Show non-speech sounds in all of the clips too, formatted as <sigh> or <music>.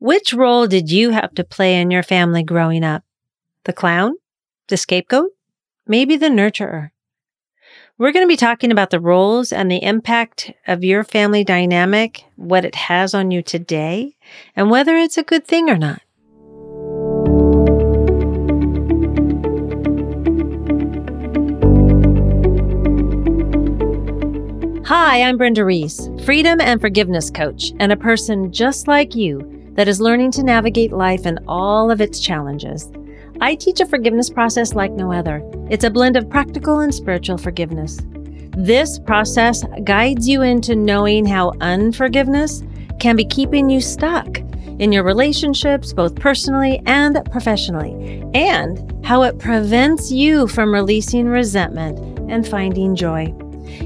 Which role did you have to play in your family growing up? The clown? The scapegoat? Maybe the nurturer? We're going to be talking about the roles and the impact of your family dynamic, what it has on you today, and whether it's a good thing or not. Hi, I'm Brenda Reese, freedom and forgiveness coach, and a person just like you that is learning to navigate life and all of its challenges. I teach a forgiveness process like no other. It's a blend of practical and spiritual forgiveness. This process guides you into knowing how unforgiveness can be keeping you stuck in your relationships, both personally and professionally, and how it prevents you from releasing resentment and finding joy.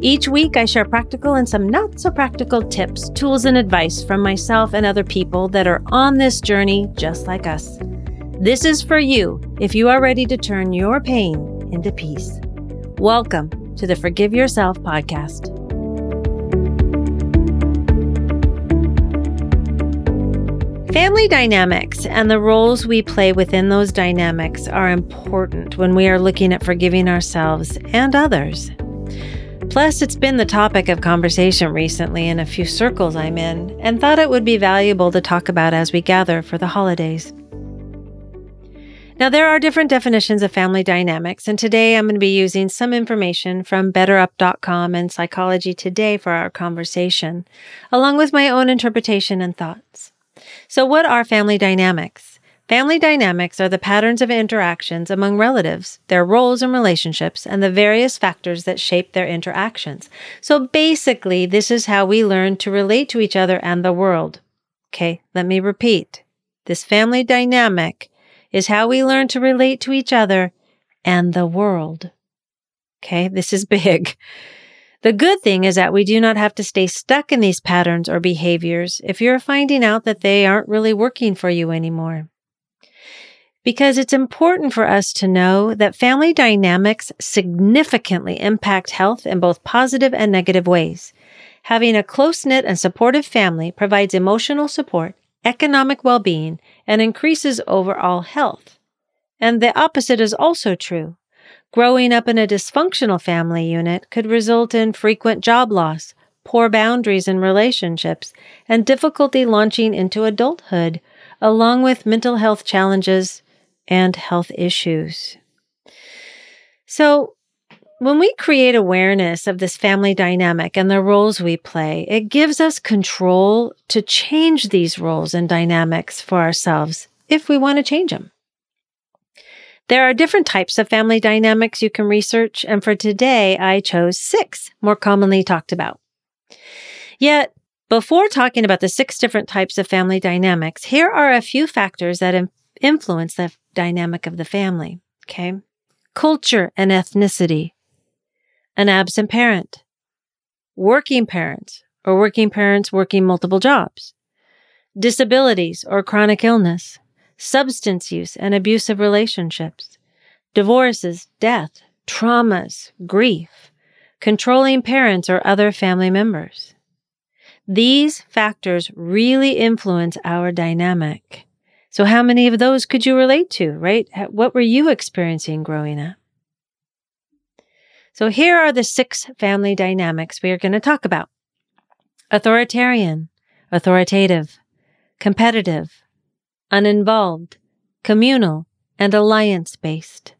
Each week, I share practical and some not so practical tips, tools, and advice from myself and other people that are on this journey just like us. This is for you if you are ready to turn your pain into peace. Welcome to the Forgive Yourself podcast. Family dynamics and the roles we play within those dynamics are important when we are looking at forgiving ourselves and others. Plus, it's been the topic of conversation recently in a few circles I'm in, and thought it would be valuable to talk about as we gather for the holidays. Now, there are different definitions of family dynamics, and today I'm going to be using some information from BetterUp.com and Psychology Today for our conversation, along with my own interpretation and thoughts. So, what are family dynamics? Family dynamics are the patterns of interactions among relatives, their roles and relationships, and the various factors that shape their interactions. So, basically, this is how we learn to relate to each other and the world. Okay, let me repeat. This family dynamic is how we learn to relate to each other and the world. Okay, this is <laughs> big. The good thing is that we do not have to stay stuck in these patterns or behaviors if you're finding out that they aren't really working for you anymore. Because it's important for us to know that family dynamics significantly impact health in both positive and negative ways. Having a close knit and supportive family provides emotional support economic well being, and increases overall health. And the opposite is also true. Growing up in a dysfunctional family unit could result in frequent job loss, poor boundaries in relationships, and difficulty launching into adulthood, along with mental health challenges and health issues. So, when we create awareness of this family dynamic and the roles we play, it gives us control to change these roles and dynamics for ourselves if we want to change them. There are different types of family dynamics you can research, and for today, I chose six more commonly talked about. Yet, before talking about the six different types of family dynamics, here are a few factors that influence the dynamic of the family. Okay. Culture and ethnicity, an absent parent, working parents, or working parents working multiple jobs, disabilities or chronic illness, substance use and abusive relationships, divorces, death, traumas, grief, controlling parents or other family members. These factors really influence our dynamic. So, how many of those could you relate to, right? What were you experiencing growing up? So here are the six family dynamics we are going to talk about. Authoritarian, authoritative, competitive, uninvolved, communal, and alliance based.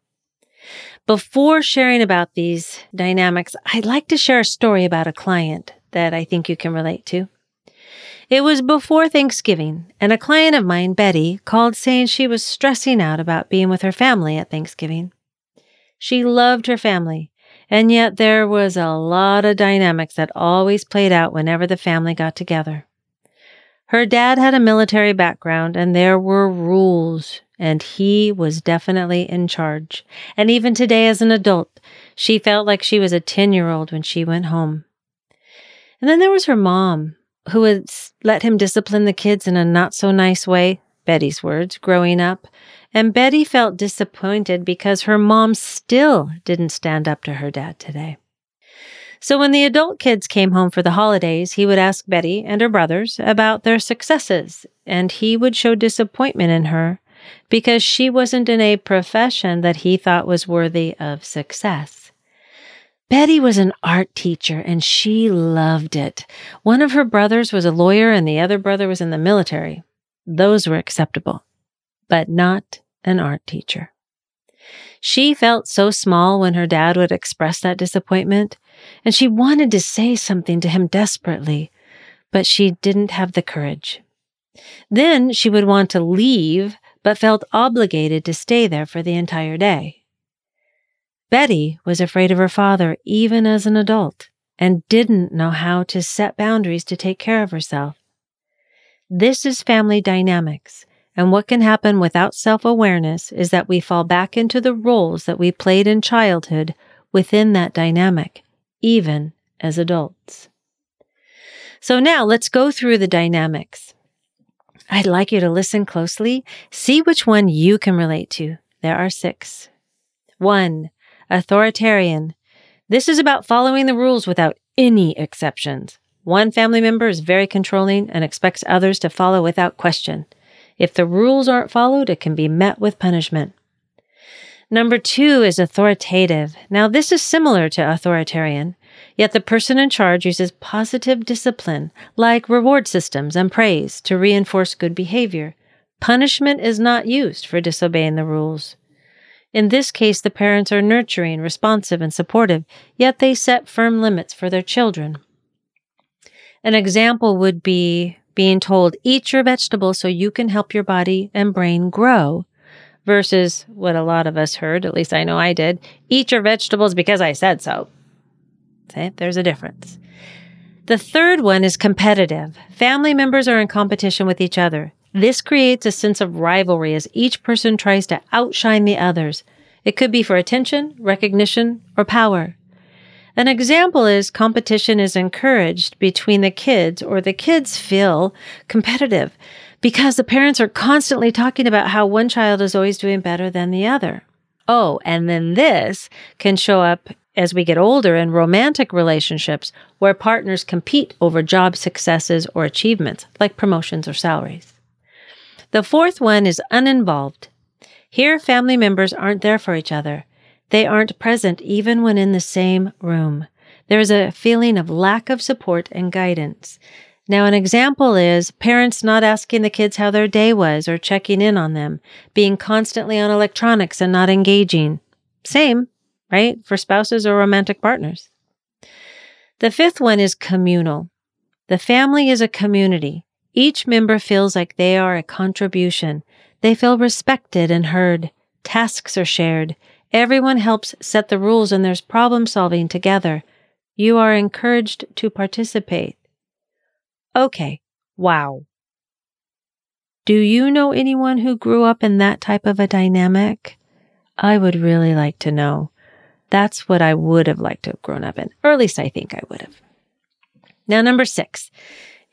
Before sharing about these dynamics, I'd like to share a story about a client that I think you can relate to. It was before Thanksgiving, and a client of mine, Betty, called saying she was stressing out about being with her family at Thanksgiving. She loved her family and yet there was a lot of dynamics that always played out whenever the family got together. Her dad had a military background and there were rules and he was definitely in charge. And even today as an adult, she felt like she was a 10 year old when she went home. And then there was her mom who would let him discipline the kids in a not so nice way, Betty's words, growing up, and Betty felt disappointed because her mom still didn't stand up to her dad today. So when the adult kids came home for the holidays, he would ask Betty and her brothers about their successes, and he would show disappointment in her because she wasn't in a profession that he thought was worthy of success. Betty was an art teacher and she loved it. One of her brothers was a lawyer and the other brother was in the military. Those were acceptable, but not an art teacher. She felt so small when her dad would express that disappointment, and she wanted to say something to him desperately, but she didn't have the courage. Then she would want to leave, but felt obligated to stay there for the entire day. Betty was afraid of her father even as an adult and didn't know how to set boundaries to take care of herself. This is family dynamics, and what can happen without self awareness is that we fall back into the roles that we played in childhood within that dynamic, even as adults. So now let's go through the dynamics. I'd like you to listen closely, see which one you can relate to. There are six. One, Authoritarian. This is about following the rules without any exceptions. One family member is very controlling and expects others to follow without question. If the rules aren't followed, it can be met with punishment. Number two is authoritative. Now, this is similar to authoritarian, yet the person in charge uses positive discipline, like reward systems and praise, to reinforce good behavior. Punishment is not used for disobeying the rules. In this case, the parents are nurturing, responsive, and supportive, yet they set firm limits for their children. An example would be being told, eat your vegetables so you can help your body and brain grow, versus what a lot of us heard, at least I know I did, eat your vegetables because I said so. See, there's a difference. The third one is competitive. Family members are in competition with each other. This creates a sense of rivalry as each person tries to outshine the others. It could be for attention, recognition, or power. An example is competition is encouraged between the kids, or the kids feel competitive because the parents are constantly talking about how one child is always doing better than the other. Oh, and then this can show up as we get older in romantic relationships where partners compete over job successes or achievements, like promotions or salaries. The fourth one is uninvolved. Here, family members aren't there for each other. They aren't present even when in the same room. There is a feeling of lack of support and guidance. Now, an example is parents not asking the kids how their day was or checking in on them, being constantly on electronics and not engaging. Same, right? For spouses or romantic partners. The fifth one is communal. The family is a community. Each member feels like they are a contribution. They feel respected and heard. Tasks are shared. Everyone helps set the rules and there's problem solving together. You are encouraged to participate. Okay, wow. Do you know anyone who grew up in that type of a dynamic? I would really like to know. That's what I would have liked to have grown up in, or at least I think I would have. Now, number six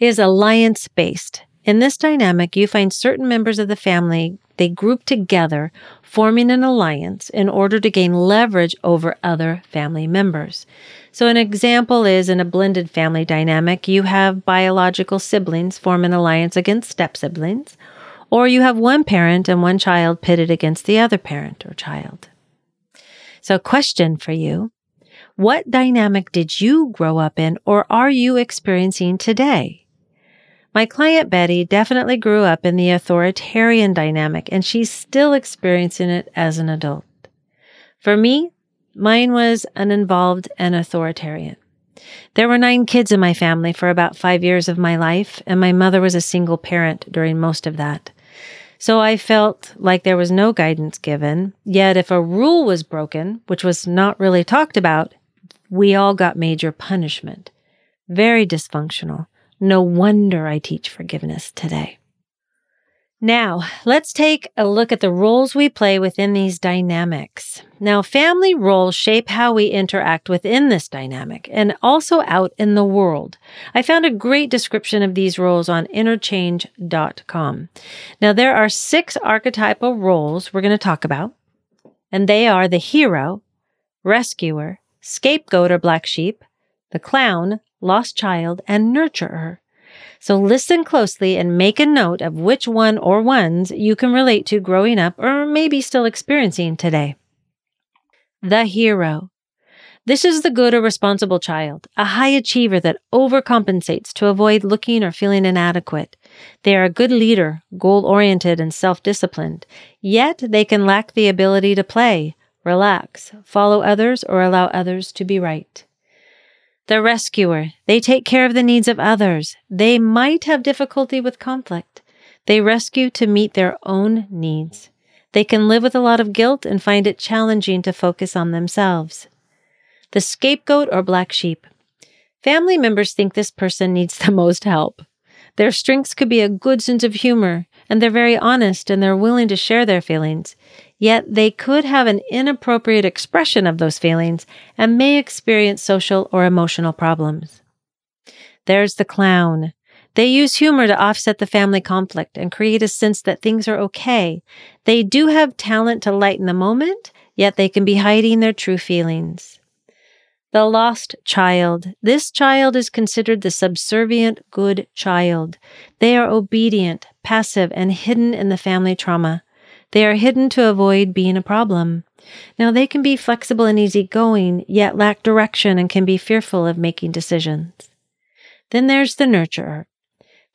is alliance based. In this dynamic, you find certain members of the family, they group together, forming an alliance in order to gain leverage over other family members. So, an example is in a blended family dynamic, you have biological siblings form an alliance against step siblings, or you have one parent and one child pitted against the other parent or child. So, question for you What dynamic did you grow up in or are you experiencing today? My client Betty definitely grew up in the authoritarian dynamic and she's still experiencing it as an adult. For me, mine was uninvolved and authoritarian. There were nine kids in my family for about five years of my life, and my mother was a single parent during most of that. So I felt like there was no guidance given. Yet if a rule was broken, which was not really talked about, we all got major punishment. Very dysfunctional. No wonder I teach forgiveness today. Now, let's take a look at the roles we play within these dynamics. Now, family roles shape how we interact within this dynamic and also out in the world. I found a great description of these roles on interchange.com. Now, there are six archetypal roles we're going to talk about, and they are the hero, rescuer, scapegoat or black sheep, the clown, lost child, and nurturer. So listen closely and make a note of which one or ones you can relate to growing up or maybe still experiencing today. The hero. This is the good or responsible child, a high achiever that overcompensates to avoid looking or feeling inadequate. They are a good leader, goal oriented, and self disciplined, yet they can lack the ability to play, relax, follow others, or allow others to be right. The rescuer, they take care of the needs of others. They might have difficulty with conflict. They rescue to meet their own needs. They can live with a lot of guilt and find it challenging to focus on themselves the scapegoat or black sheep. Family members think this person needs the <laughs> most help. Their strengths could be a good sense of humor, and they're very honest and they're willing to share their feelings. Yet they could have an inappropriate expression of those feelings and may experience social or emotional problems. There's the clown. They use humor to offset the family conflict and create a sense that things are okay. They do have talent to lighten the moment, yet they can be hiding their true feelings. The lost child. This child is considered the subservient good child. They are obedient, passive, and hidden in the family trauma. They are hidden to avoid being a problem. Now, they can be flexible and easygoing, yet lack direction and can be fearful of making decisions. Then there's the nurturer.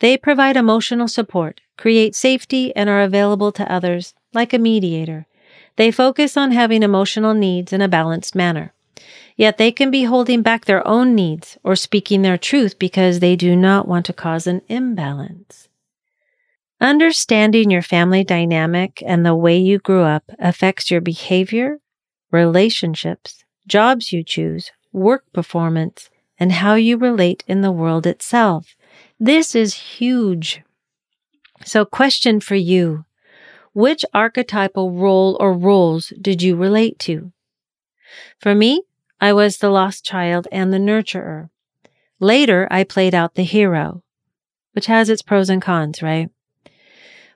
They provide emotional support, create safety, and are available to others, like a mediator. They focus on having emotional needs in a balanced manner. Yet they can be holding back their own needs or speaking their truth because they do not want to cause an imbalance. Understanding your family dynamic and the way you grew up affects your behavior, relationships, jobs you choose, work performance, and how you relate in the world itself. This is huge. So, question for you Which archetypal role or roles did you relate to? For me, I was the lost child and the nurturer. Later, I played out the hero, which has its pros and cons, right?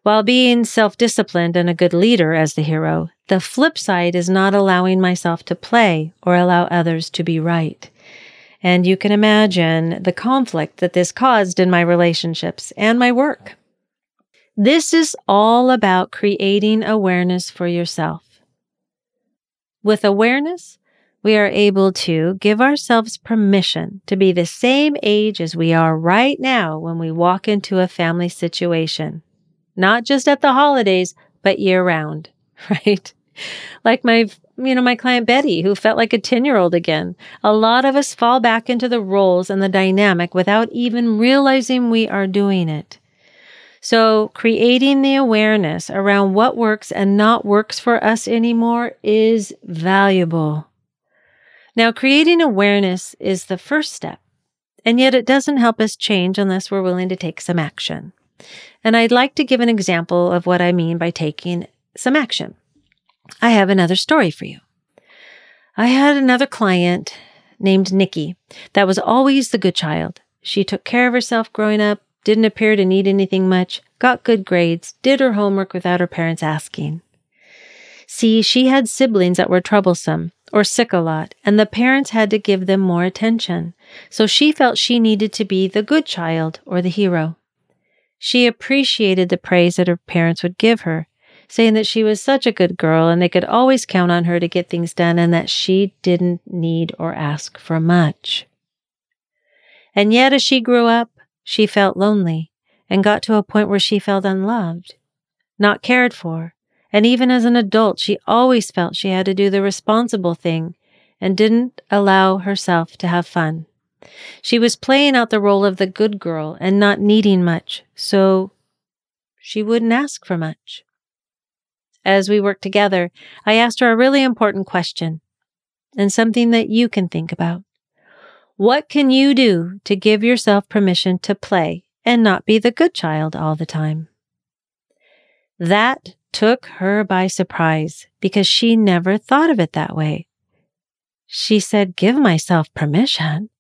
While being self disciplined and a good leader as the hero, the flip side is not allowing myself to play or allow others to be right. And you can imagine the conflict that this caused in my relationships and my work. This is all about creating awareness for yourself. With awareness, we are able to give ourselves permission to be the same age as we are right now when we walk into a family situation, not just at the holidays, but year round, <laughs> right? Like my, you know, my client Betty, who felt like a 10 year old again. A lot of us fall back into the roles and the dynamic without even realizing we are doing it. So, creating the awareness around what works and not works for us anymore is valuable. Now, creating awareness is the first step, and yet it doesn't help us change unless we're willing to take some action. And I'd like to give an example of what I mean by taking some action. I have another story for you. I had another client named Nikki that was always the good child. She took care of herself growing up, didn't appear to need anything much, got good grades, did her homework without her parents asking. See, she had siblings that were troublesome, or sick a lot, and the parents had to give them more attention. So she felt she needed to be the good child or the hero. She appreciated the praise that her parents would give her, saying that she was such a good girl and they could always count on her to get things done and that she didn't need or ask for much. And yet, as she grew up, she felt lonely and got to a point where she felt unloved, not cared for, and even as an adult, she always felt she had to do the responsible thing and didn't allow herself to have fun. She was playing out the role of the good girl and not needing much, so she wouldn't ask for much. As we worked together, I asked her a really important question and something that you can think about. What can you do to give yourself permission to play and not be the good child all the time? That took her by surprise because she never thought of it that way. She said, Give myself permission.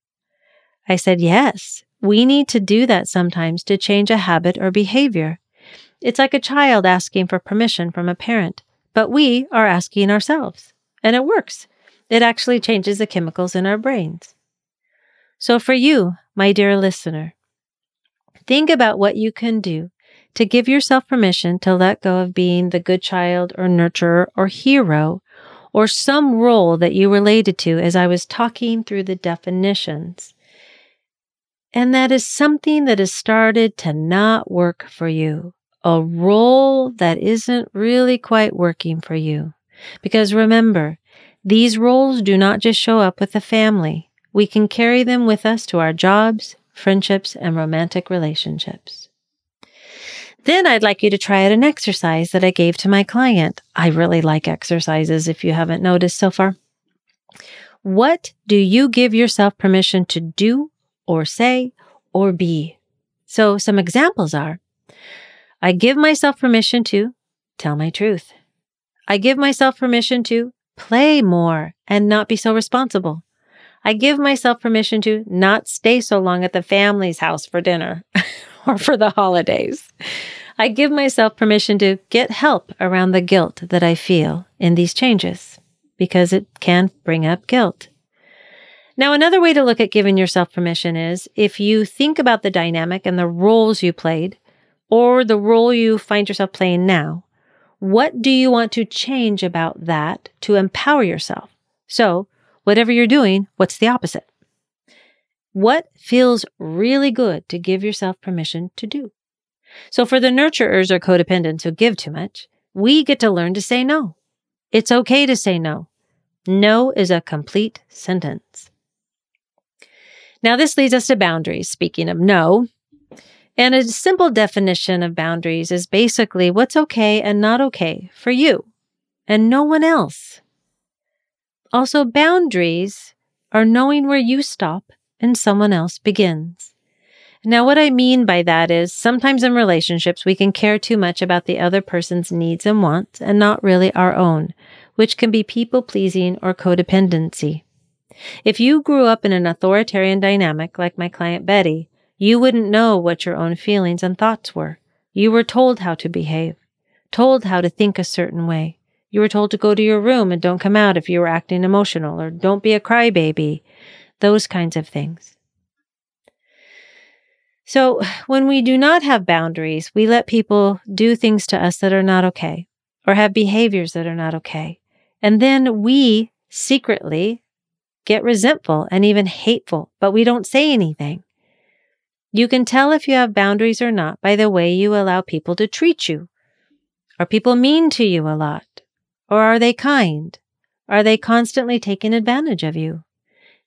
I said, Yes, we need to do that sometimes to change a habit or behavior. It's like a child asking for permission from a parent, but we are asking ourselves. And it works. It actually changes the chemicals in our brains. So, for you, my dear listener, think about what you can do to give yourself permission to let go of being the good child or nurturer or hero or some role that you related to as I was talking through the definitions. And that is something that has started to not work for you, a role that isn't really quite working for you. Because remember, these roles do not just show up with the family. We can carry them with us to our jobs, friendships, and romantic relationships. Then I'd like you to try out an exercise that I gave to my client. I really like exercises if you haven't noticed so far. What do you give yourself permission to do or say or be? So some examples are I give myself permission to tell my truth. I give myself permission to play more and not be so responsible. I give myself permission to not stay so long at the family's house for dinner <laughs> or for the holidays. I give myself permission to get help around the guilt that I feel in these changes because it can bring up guilt. Now, another way to look at giving yourself permission is if you think about the dynamic and the roles you played or the role you find yourself playing now, what do you want to change about that to empower yourself? So, whatever you're doing, what's the opposite? What feels really good to give yourself permission to do? So, for the nurturers or codependents who give too much, we get to learn to say no. It's okay to say no. No is a complete sentence. Now, this leads us to boundaries. Speaking of no, and a simple definition of boundaries is basically what's okay and not okay for you and no one else. Also, boundaries are knowing where you stop and someone else begins. Now, what I mean by that is sometimes in relationships, we can care too much about the other person's needs and wants and not really our own, which can be people pleasing or codependency. If you grew up in an authoritarian dynamic like my client Betty, you wouldn't know what your own feelings and thoughts were. You were told how to behave, told how to think a certain way. You were told to go to your room and don't come out if you were acting emotional or don't be a crybaby, those kinds of things. So, when we do not have boundaries, we let people do things to us that are not okay or have behaviors that are not okay. And then we secretly get resentful and even hateful, but we don't say anything. You can tell if you have boundaries or not by the way you allow people to treat you. Are people mean to you a lot? Or are they kind? Are they constantly taking advantage of you?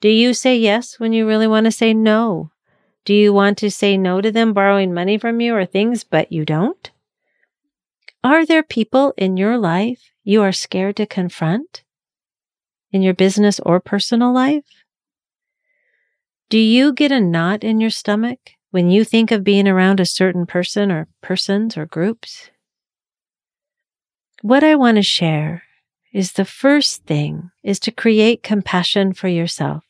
Do you say yes when you really want to say no? Do you want to say no to them borrowing money from you or things, but you don't? Are there people in your life you are scared to confront? In your business or personal life? Do you get a knot in your stomach when you think of being around a certain person or persons or groups? What I want to share is the first thing is to create compassion for yourself.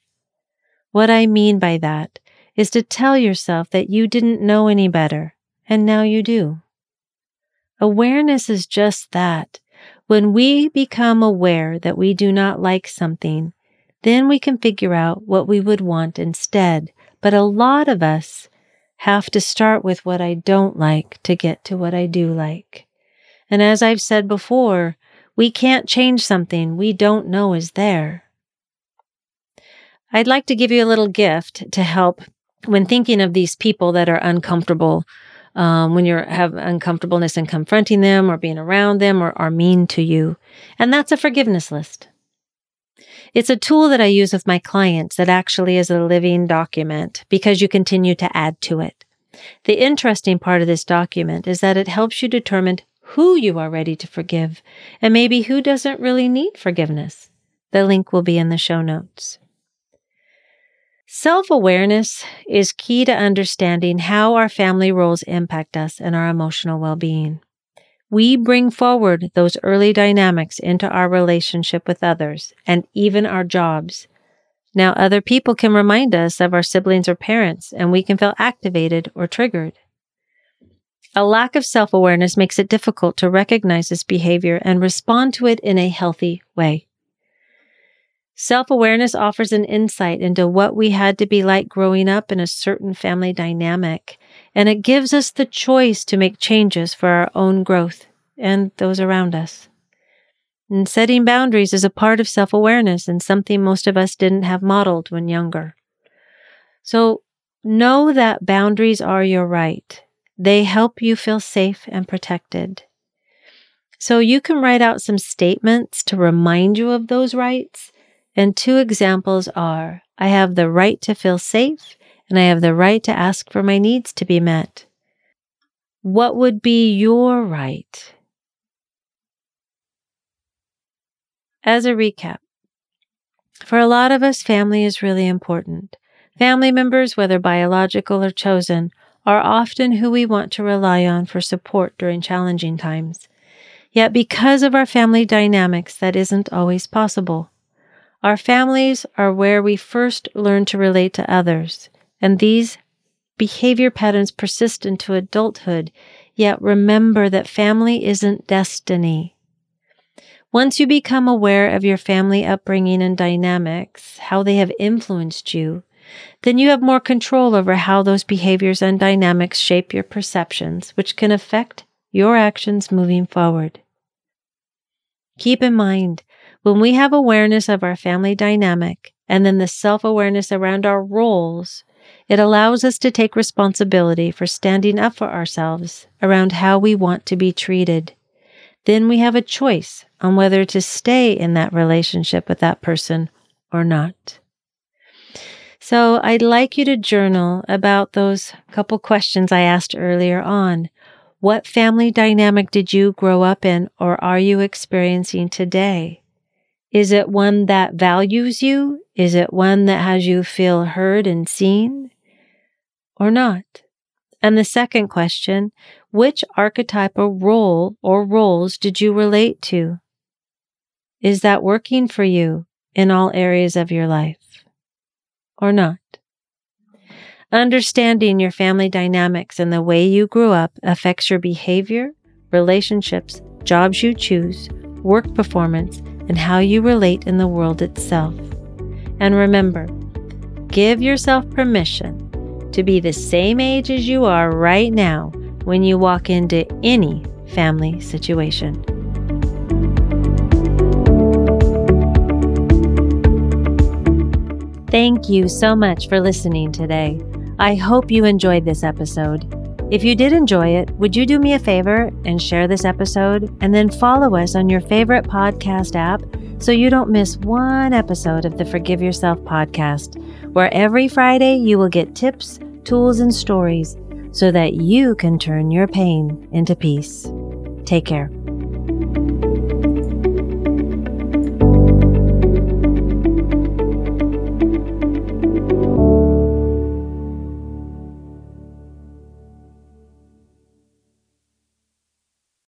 What I mean by that is to tell yourself that you didn't know any better and now you do. Awareness is just that. When we become aware that we do not like something, then we can figure out what we would want instead. But a lot of us have to start with what I don't like to get to what I do like. And as I've said before, we can't change something we don't know is there. I'd like to give you a little gift to help when thinking of these people that are uncomfortable, um, when you have uncomfortableness in confronting them or being around them or are mean to you. And that's a forgiveness list. It's a tool that I use with my clients that actually is a living document because you continue to add to it. The interesting part of this document is that it helps you determine who you are ready to forgive and maybe who doesn't really need forgiveness. The link will be in the show notes. Self awareness is key to understanding how our family roles impact us and our emotional well being we bring forward those early dynamics into our relationship with others and even our jobs. Now, other people can remind us of our siblings or parents, and we can feel activated or triggered. A lack of self awareness makes it difficult to recognize this behavior and respond to it in a healthy way. Self awareness offers an insight into what we had to be like growing up in a certain family dynamic, and it gives us the choice to make changes for our own growth and those around us. And setting boundaries is a part of self awareness and something most of us didn't have modeled when younger. So know that boundaries are your right. They help you feel safe and protected. So you can write out some statements to remind you of those rights. And two examples are I have the right to feel safe and I have the right to ask for my needs to be met. What would be your right? As a recap, for a lot of us, family is really important. Family members, whether biological or chosen, are often who we want to rely on for support during challenging times. Yet, because of our family dynamics, that isn't always possible. Our families are where we first learn to relate to others, and these behavior patterns persist into adulthood. Yet remember that family isn't destiny. Once you become aware of your family upbringing and dynamics, how they have influenced you, then you have more control over how those behaviors and dynamics shape your perceptions, which can affect your actions moving forward. Keep in mind, when we have awareness of our family dynamic and then the self awareness around our roles, it allows us to take responsibility for standing up for ourselves around how we want to be treated. Then we have a choice on whether to stay in that relationship with that person or not. So I'd like you to journal about those couple questions I asked earlier on. What family dynamic did you grow up in or are you experiencing today? Is it one that values you? Is it one that has you feel heard and seen? Or not? And the second question, which archetype or role or roles did you relate to? Is that working for you in all areas of your life? or not. Understanding your family dynamics and the way you grew up affects your behavior, relationships, jobs you choose, work performance, and how you relate in the world itself. And remember, give yourself permission to be the same age as you are right now when you walk into any family situation. Thank you so much for listening today. I hope you enjoyed this episode. If you did enjoy it, would you do me a favor and share this episode and then follow us on your favorite podcast app so you don't miss one episode of the Forgive Yourself podcast, where every Friday you will get tips, tools, and stories so that you can turn your pain into peace. Take care.